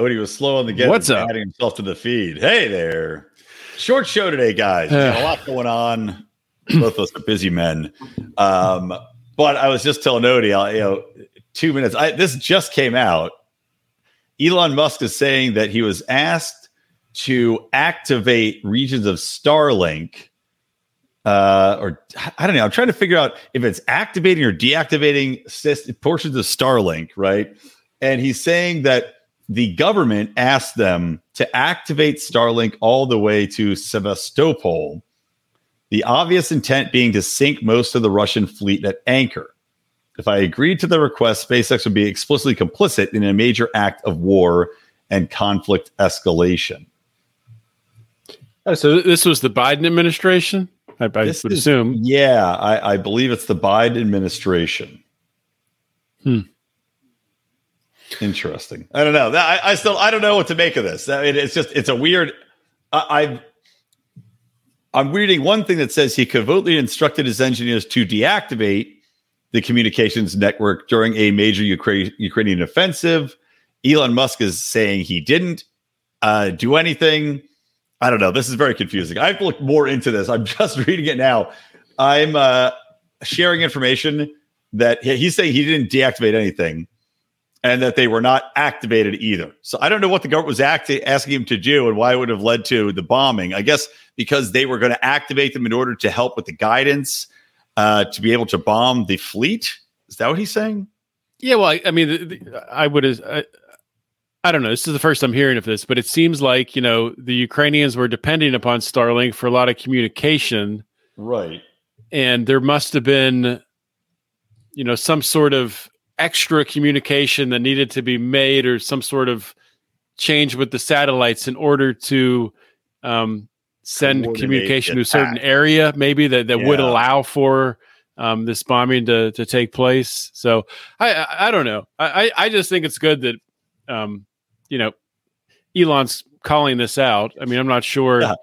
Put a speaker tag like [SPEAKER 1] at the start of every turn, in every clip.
[SPEAKER 1] Odie was slow on the get.
[SPEAKER 2] What's up?
[SPEAKER 1] Adding himself to the feed. Hey there. Short show today, guys. A lot going on. Both of us are busy men. Um, but I was just telling Odie, I, you know, two minutes. I, this just came out. Elon Musk is saying that he was asked to activate regions of Starlink. Uh, or I don't know. I'm trying to figure out if it's activating or deactivating portions of Starlink, right? And he's saying that the government asked them to activate Starlink all the way to Sevastopol. The obvious intent being to sink most of the Russian fleet at anchor. If I agreed to the request, SpaceX would be explicitly complicit in a major act of war and conflict escalation.
[SPEAKER 2] Oh, so this was the Biden administration, I, I would
[SPEAKER 1] is-
[SPEAKER 2] assume.
[SPEAKER 1] Yeah, I, I believe it's the Biden administration.
[SPEAKER 2] Hmm.
[SPEAKER 1] Interesting. I don't know. I, I still I don't know what to make of this. I mean, it's just it's a weird. I, I've I'm reading one thing that says he covertly instructed his engineers to deactivate the communications network during a major Ukra- Ukrainian offensive. Elon Musk is saying he didn't uh, do anything. I don't know. This is very confusing. I have to look more into this. I'm just reading it now. I'm uh, sharing information that he- he's saying he didn't deactivate anything and that they were not activated either. So I don't know what the government was act- asking him to do and why it would have led to the bombing. I guess because they were going to activate them in order to help with the guidance uh, to be able to bomb the fleet. Is that what he's saying?
[SPEAKER 2] Yeah, well, I, I mean, the, the, I would. I, I don't know. This is the first I'm hearing of this, but it seems like you know the Ukrainians were depending upon Starlink for a lot of communication,
[SPEAKER 1] Right.
[SPEAKER 2] and there must have been, you know, some sort of extra communication that needed to be made, or some sort of change with the satellites in order to um, send communication to a certain area, maybe that that would allow for um, this bombing to to take place. So I I, I don't know. I, I I just think it's good that um, you know Elon's calling this out. I mean, I'm not sure
[SPEAKER 1] Yeah.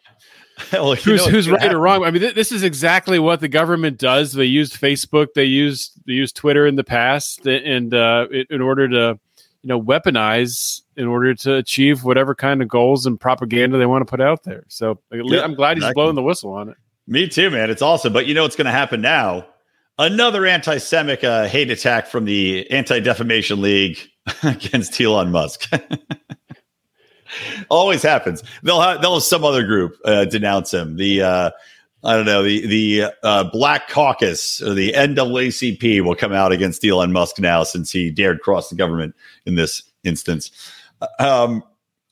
[SPEAKER 1] well,
[SPEAKER 2] who's
[SPEAKER 1] know
[SPEAKER 2] who's right or wrong. I mean, th- this is exactly what the government does. They used Facebook, they used they used Twitter in the past, and uh, in in order to you know weaponize in order to achieve whatever kind of goals and propaganda they want to put out there. So
[SPEAKER 1] Yeah,
[SPEAKER 2] I'm glad he's
[SPEAKER 1] exactly.
[SPEAKER 2] blowing the whistle on it.
[SPEAKER 1] Me too, man. It's awesome. But you know what's going to happen now? Another anti Semitic uh, hate attack from the Anti Defamation League against Elon Musk. Always happens. They'll have they'll have some other group uh, denounce him. The uh, I don't know the the uh, Black Caucus or the NAACP will come out against Elon Musk now since he dared cross the government in this instance. Um,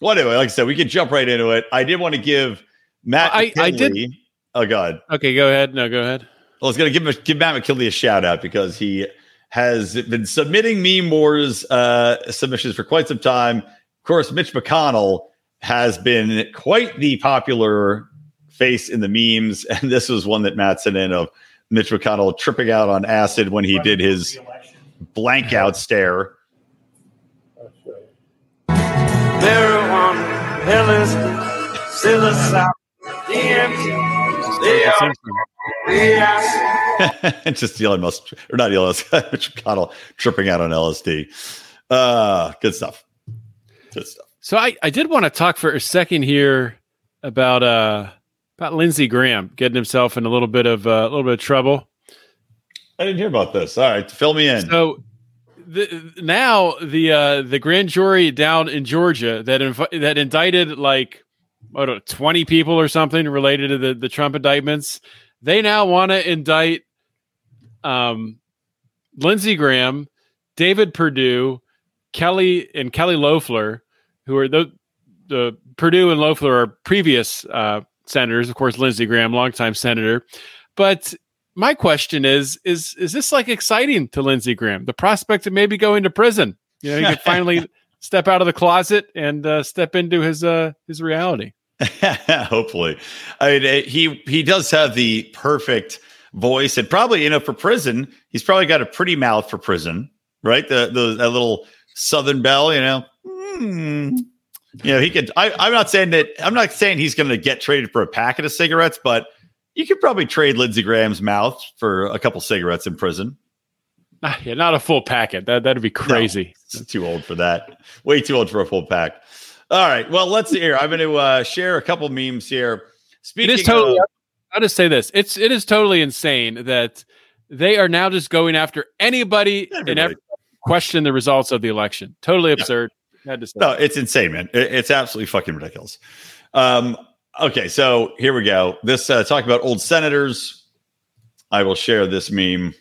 [SPEAKER 1] well, anyway, like I said, we can jump right into it. I did want to give Matt.
[SPEAKER 2] I- I did-
[SPEAKER 1] Oh God.
[SPEAKER 2] Okay, go ahead. No, go ahead.
[SPEAKER 1] Well, I was going to give give Matt McKinley a shout out because he has been submitting meme wars uh, submissions for quite some time. Of course, Mitch McConnell has been quite the popular face in the memes, and this was one that Matt sent in of Mitch McConnell tripping out on acid when he did his blank out stare.
[SPEAKER 3] Marijuana, LSD, psilocybin, DMT, they are reacts.
[SPEAKER 1] just Elon Musk, or not Elon Musk, Mitch McConnell tripping out on LSD. Uh, good stuff. Good stuff.
[SPEAKER 2] So I, I did want to talk for a second here about uh about Lindsey Graham getting himself in a little bit of uh, a little bit of trouble.
[SPEAKER 1] I didn't hear about this. All right, fill me in.
[SPEAKER 2] So the, now the uh, the grand jury down in Georgia that inv- that indicted like I don't know, twenty people or something related to the, the Trump indictments. They now want to indict um, Lindsey Graham, David Perdue, Kelly and Kelly Loeffler, who are the the Perdue and Loeffler are previous uh, senators. Of course, Lindsey Graham, longtime senator. But my question is: is is this like exciting to Lindsey Graham? The prospect of maybe going to prison. You know, he could finally step out of the closet and uh, step into his uh, his reality.
[SPEAKER 1] Hopefully, I mean he he does have the perfect voice, and probably you know for prison, he's probably got a pretty mouth for prison, right? The the that little Southern belle, you know. Hmm. You know, he could. I, I'm not saying that. I'm not saying he's going to get traded for a packet of cigarettes, but you could probably trade Lindsey Graham's mouth for a couple cigarettes in prison.
[SPEAKER 2] Ah, yeah, not a full packet. That that'd be crazy.
[SPEAKER 1] No, too old for that. Way too old for a full pack. All right. Well, let's see here. I'm going to uh, share a couple memes here. Speaking
[SPEAKER 2] it is totally.
[SPEAKER 1] of,
[SPEAKER 2] I'll just say this: it's it is totally insane that they are now just going after anybody and every question the results of the election. Totally absurd. Had to say.
[SPEAKER 1] no, it's insane, man. It- it's absolutely fucking ridiculous. Um, okay, so here we go. This uh, talk about old senators. I will share this meme,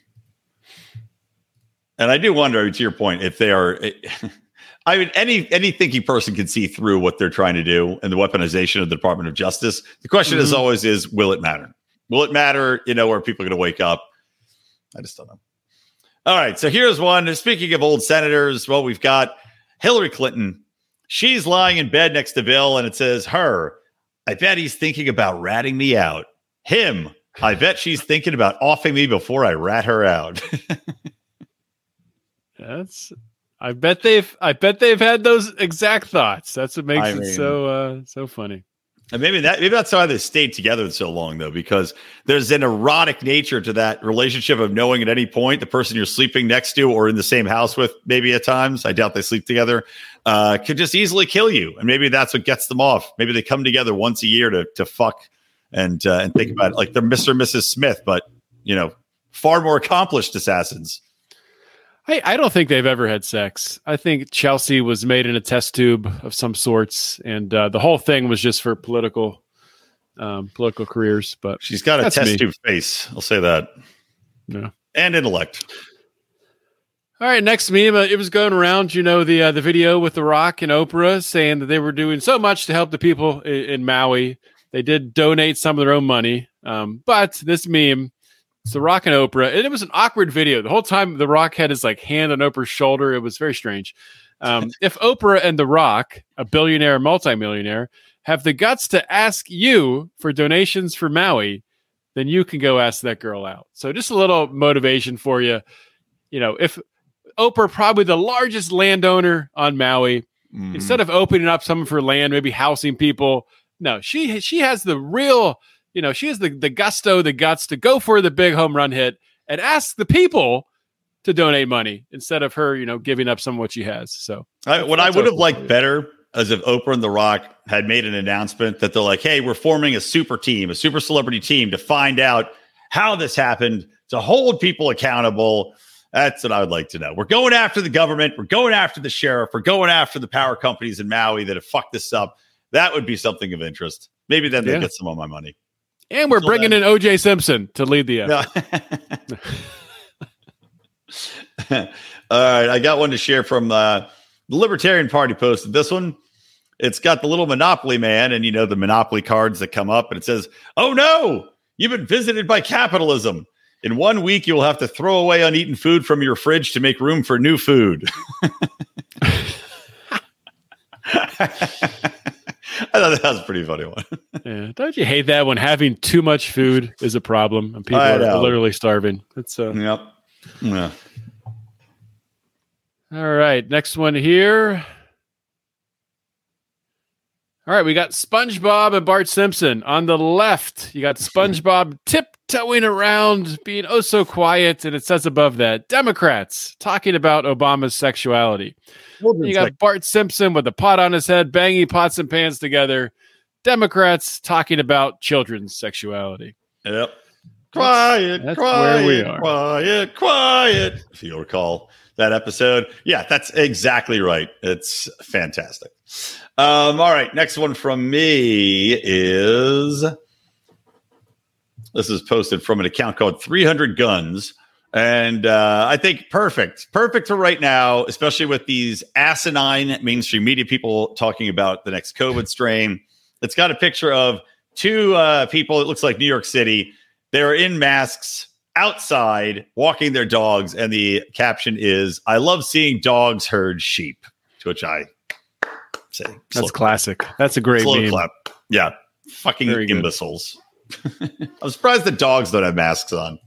[SPEAKER 1] and I do wonder, to your point, if they are. I mean, any any thinking person can see through what they're trying to do and the weaponization of the Department of Justice. The question, as
[SPEAKER 2] Mhm.
[SPEAKER 1] always, is will it matter? Will it matter? You know, where people are going to wake up? I just don't know. All right, so here's one. Speaking of old senators, well, we've got Hillary Clinton. She's lying in bed next to Bill, and it says, Her, I bet he's thinking about ratting me out. Him, I bet she's thinking about offing me before I rat her out.
[SPEAKER 2] That's. I bet they've. I bet they've had those exact thoughts. That's what makes
[SPEAKER 1] I
[SPEAKER 2] it
[SPEAKER 1] mean-
[SPEAKER 2] so uh, so funny.
[SPEAKER 1] And maybe that maybe that's why they stayed together so long, though, because there's an erotic nature to that relationship of knowing at any point the person you're sleeping next to or in the same house with, maybe at times. I doubt they sleep together, uh, could just easily kill you. And maybe that's what gets them off. Maybe they come together once a year to to fuck and uh, and think about it like they're Mr. and Mrs. Smith, but you know, far more accomplished assassins.
[SPEAKER 2] I, I don't think they've ever had sex. I think Chelsea was made in a test tube of some sorts, and uh, the whole thing was just for political um, political careers. But
[SPEAKER 1] She's got a test
[SPEAKER 2] me.
[SPEAKER 1] tube face. I'll say that.
[SPEAKER 2] Yeah.
[SPEAKER 1] And intellect.
[SPEAKER 2] All right, next meme. Uh, it was going around, you know, the uh, the video with The Rock and Oprah saying that they were doing so much to help the people in, in Maui. They did donate some of their own money, um, but this meme, it's The Rock and Oprah, and it was an awkward video. The whole time, The Rock had his like hand on Oprah's shoulder. It was very strange. Um, if Oprah and The Rock, a billionaire, multimillionaire, have the guts to ask you for donations for Maui, then you can go ask that girl out. So just a little motivation for you. You know, if Oprah, probably the largest landowner on Maui.
[SPEAKER 1] Mm.
[SPEAKER 2] Instead of opening up some of her land, maybe housing people, no, she she has the real, you know, she has the the gusto, the guts to go for the big home run hit and ask the people to donate money instead of her, you know, giving up some of what she has. So
[SPEAKER 1] I, what I would have liked better is if Oprah and The Rock had made an announcement that they're like, "Hey, we're forming a super team, a super celebrity team to find out how this happened, to hold people accountable." That's what I would like to know. We're going after the government. We're going after the sheriff. We're going after the power companies in Maui that have fucked this up. That would be something of interest. Maybe then they
[SPEAKER 2] Yeah.
[SPEAKER 1] get some of my money.
[SPEAKER 2] And we're
[SPEAKER 1] Until
[SPEAKER 2] bringing
[SPEAKER 1] then-
[SPEAKER 2] in OJ Simpson to lead the effort.
[SPEAKER 1] No. All right, I got one to share from uh, the Libertarian Party. Posted this one. It's got the little Monopoly man, and you know the Monopoly cards that come up, and it says, "Oh no, you've been visited by capitalism. In one week, you will have to throw away uneaten food from your fridge to make room for new food." I thought that was a pretty funny one.
[SPEAKER 2] Yeah. Don't you hate that when having too much food is a problem and people
[SPEAKER 1] I
[SPEAKER 2] are
[SPEAKER 1] know.
[SPEAKER 2] literally starving? It's uh,
[SPEAKER 1] Yep. Yeah.
[SPEAKER 2] All right, next one here. All right, we got SpongeBob and Bart Simpson on the left. You got SpongeBob tiptoeing around, being oh so quiet, and it says above that Democrats talking about Obama's sexuality. You got Bart Simpson with a pot on his head, banging pots and pans together. Democrats talking about children's sexuality.
[SPEAKER 1] Yep. Quiet,
[SPEAKER 2] that's
[SPEAKER 1] quiet,
[SPEAKER 2] where we are.
[SPEAKER 1] quiet, quiet. If you recall that episode, yeah, that's exactly right. It's fantastic. Um, all right, next one from me is this is posted from an account called 300 Guns. And uh, I think perfect, perfect for right now, especially with these asinine mainstream media people talking about the next COVID strain. It's got a picture of two uh, people. It looks like New York City. They're in masks outside walking their dogs. And the caption is, I love seeing dogs herd sheep, to which I say,
[SPEAKER 2] That's classic. That's a great
[SPEAKER 1] slow
[SPEAKER 2] meme.
[SPEAKER 1] clap. Yeah. Fucking
[SPEAKER 2] Very
[SPEAKER 1] imbeciles. I'm surprised the dogs don't have masks on.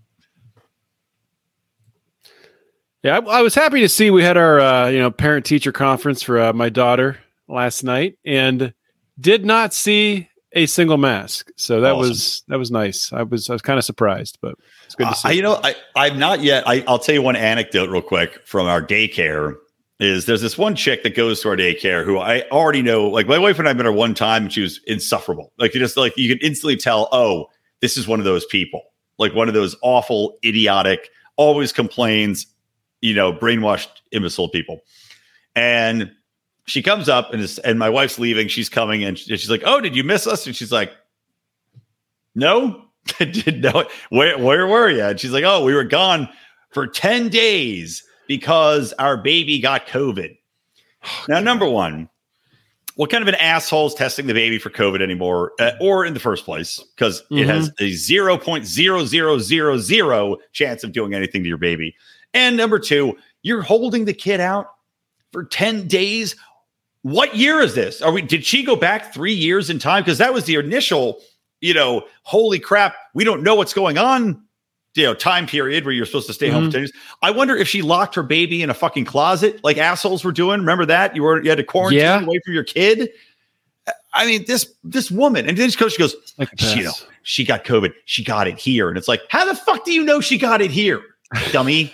[SPEAKER 2] Yeah, I, I was happy to see we had our uh, you know parent teacher conference for uh, my daughter last night, and did not see a single mask. So that
[SPEAKER 1] Awesome.
[SPEAKER 2] was that was nice. I was I was kind of surprised, but it's good to see.
[SPEAKER 1] I, you know, I, I've not yet. I, I'll tell you one anecdote real quick from our daycare. Is there's this one chick that goes to our daycare who I already know. Like my wife and I met her one time, and she was insufferable. Like you just like you could instantly tell. Oh, this is one of those people. Like one of those awful, idiotic, always complains. You know, brainwashed, imbecile people. And she comes up and is, and my wife's leaving. She's coming and she's like, "Oh, did you miss us?" And she's like, "No, I didn't know it. Where where were you?" And she's like, "Oh, we were gone for ten days because our baby got COVID." Now, number one, what kind of an asshole is testing the baby for COVID anymore, uh, or in the first place? Because it has a zero point zero zero zero zero chance of doing anything to your baby. And number two, you're holding the kid out for 10 days. What year is this? Are we did she go back three years in time? Because that was the initial, you know, holy crap, we don't know what's going on. You know, time period where you're supposed to stay home for 10 days. I wonder if she locked her baby in a fucking closet like assholes were doing. Remember that? You were you had to quarantine
[SPEAKER 2] Yeah.
[SPEAKER 1] away from your kid. I mean, this this woman, and then she goes, she goes, you know, she got COVID. She got it here. And it's like, how the fuck do you know she got it here, dummy?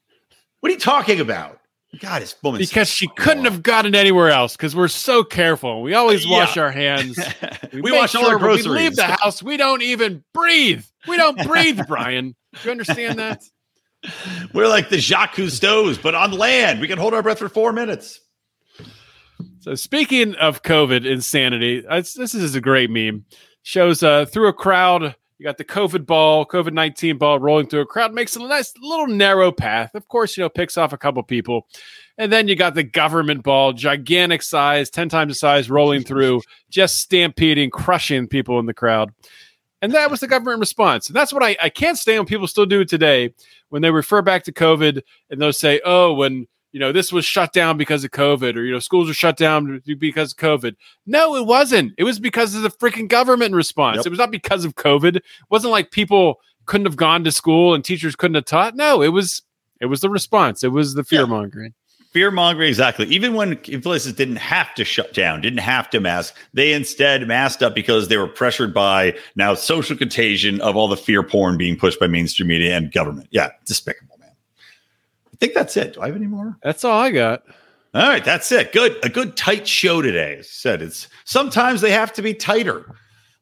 [SPEAKER 1] what are you talking about? God, this woman
[SPEAKER 2] because she couldn't have gotten anywhere else because we're so careful. We always wash our hands.
[SPEAKER 1] we,
[SPEAKER 2] make
[SPEAKER 1] wash all our
[SPEAKER 2] sure
[SPEAKER 1] groceries.
[SPEAKER 2] We leave the house. We don't even breathe. We don't breathe, Brian. Do you understand that?
[SPEAKER 1] We're like the Jacques Cousteau's, but on land. We can hold our breath for four minutes.
[SPEAKER 2] So speaking of COVID insanity, this is a great meme. Shows uh, through a crowd. You got the COVID ball, COVID nineteen ball rolling through a crowd. Makes a nice little narrow path. Of course, you know picks off a couple people, and then you got the government ball, gigantic size, ten times the size, rolling through, just stampeding, crushing people in the crowd. And that was the government response. And that's what I, I can't stand when people still do it today when they refer back to COVID and they'll say, oh, when you know this was shut down because of COVID, or you know schools were shut down because of COVID. No, it wasn't. It was because of the freaking government response.
[SPEAKER 1] Yep.
[SPEAKER 2] It was not because of COVID. It wasn't like people couldn't have gone to school and teachers couldn't have taught. No, it was it was the response. It was the fear mongering.
[SPEAKER 1] Fear mongering, exactly. Even when places didn't have to shut down, didn't have to mask, they instead masked up because they were pressured by now social contagion of all the fear porn being pushed by mainstream media and government. Yeah, despicable. I think that's it. Do I have any more?
[SPEAKER 2] That's all I got.
[SPEAKER 1] All right, that's it. Good, a good tight show today. As I said it's sometimes they have to be tighter.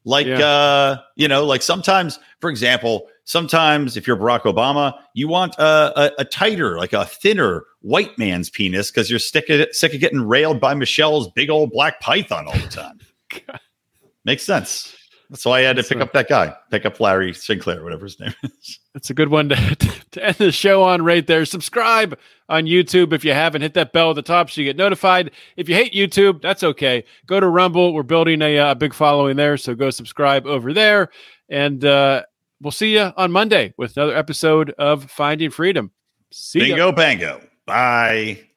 [SPEAKER 1] Like
[SPEAKER 2] Yeah.
[SPEAKER 1] uh, you know, like sometimes, for example, sometimes if you're Barack Obama, you want a, a, a tighter, like a thinner white man's penis because you're sick of, sick of getting railed by Michelle's big old black python all the time. Makes sense. Why I had to pick up that guy, pick up Larry Sinclair, whatever his name is.
[SPEAKER 2] That's a good one to, to end the show on right there. Subscribe on YouTube if you haven't. Hit that bell at the top so you get notified. If you hate YouTube, that's okay. Go to Rumble. We're building a, uh, big following there, so go subscribe over there. And uh, we'll see you on Monday with another episode of Finding Freedom. See ya.
[SPEAKER 1] Bingo, bango. Bye.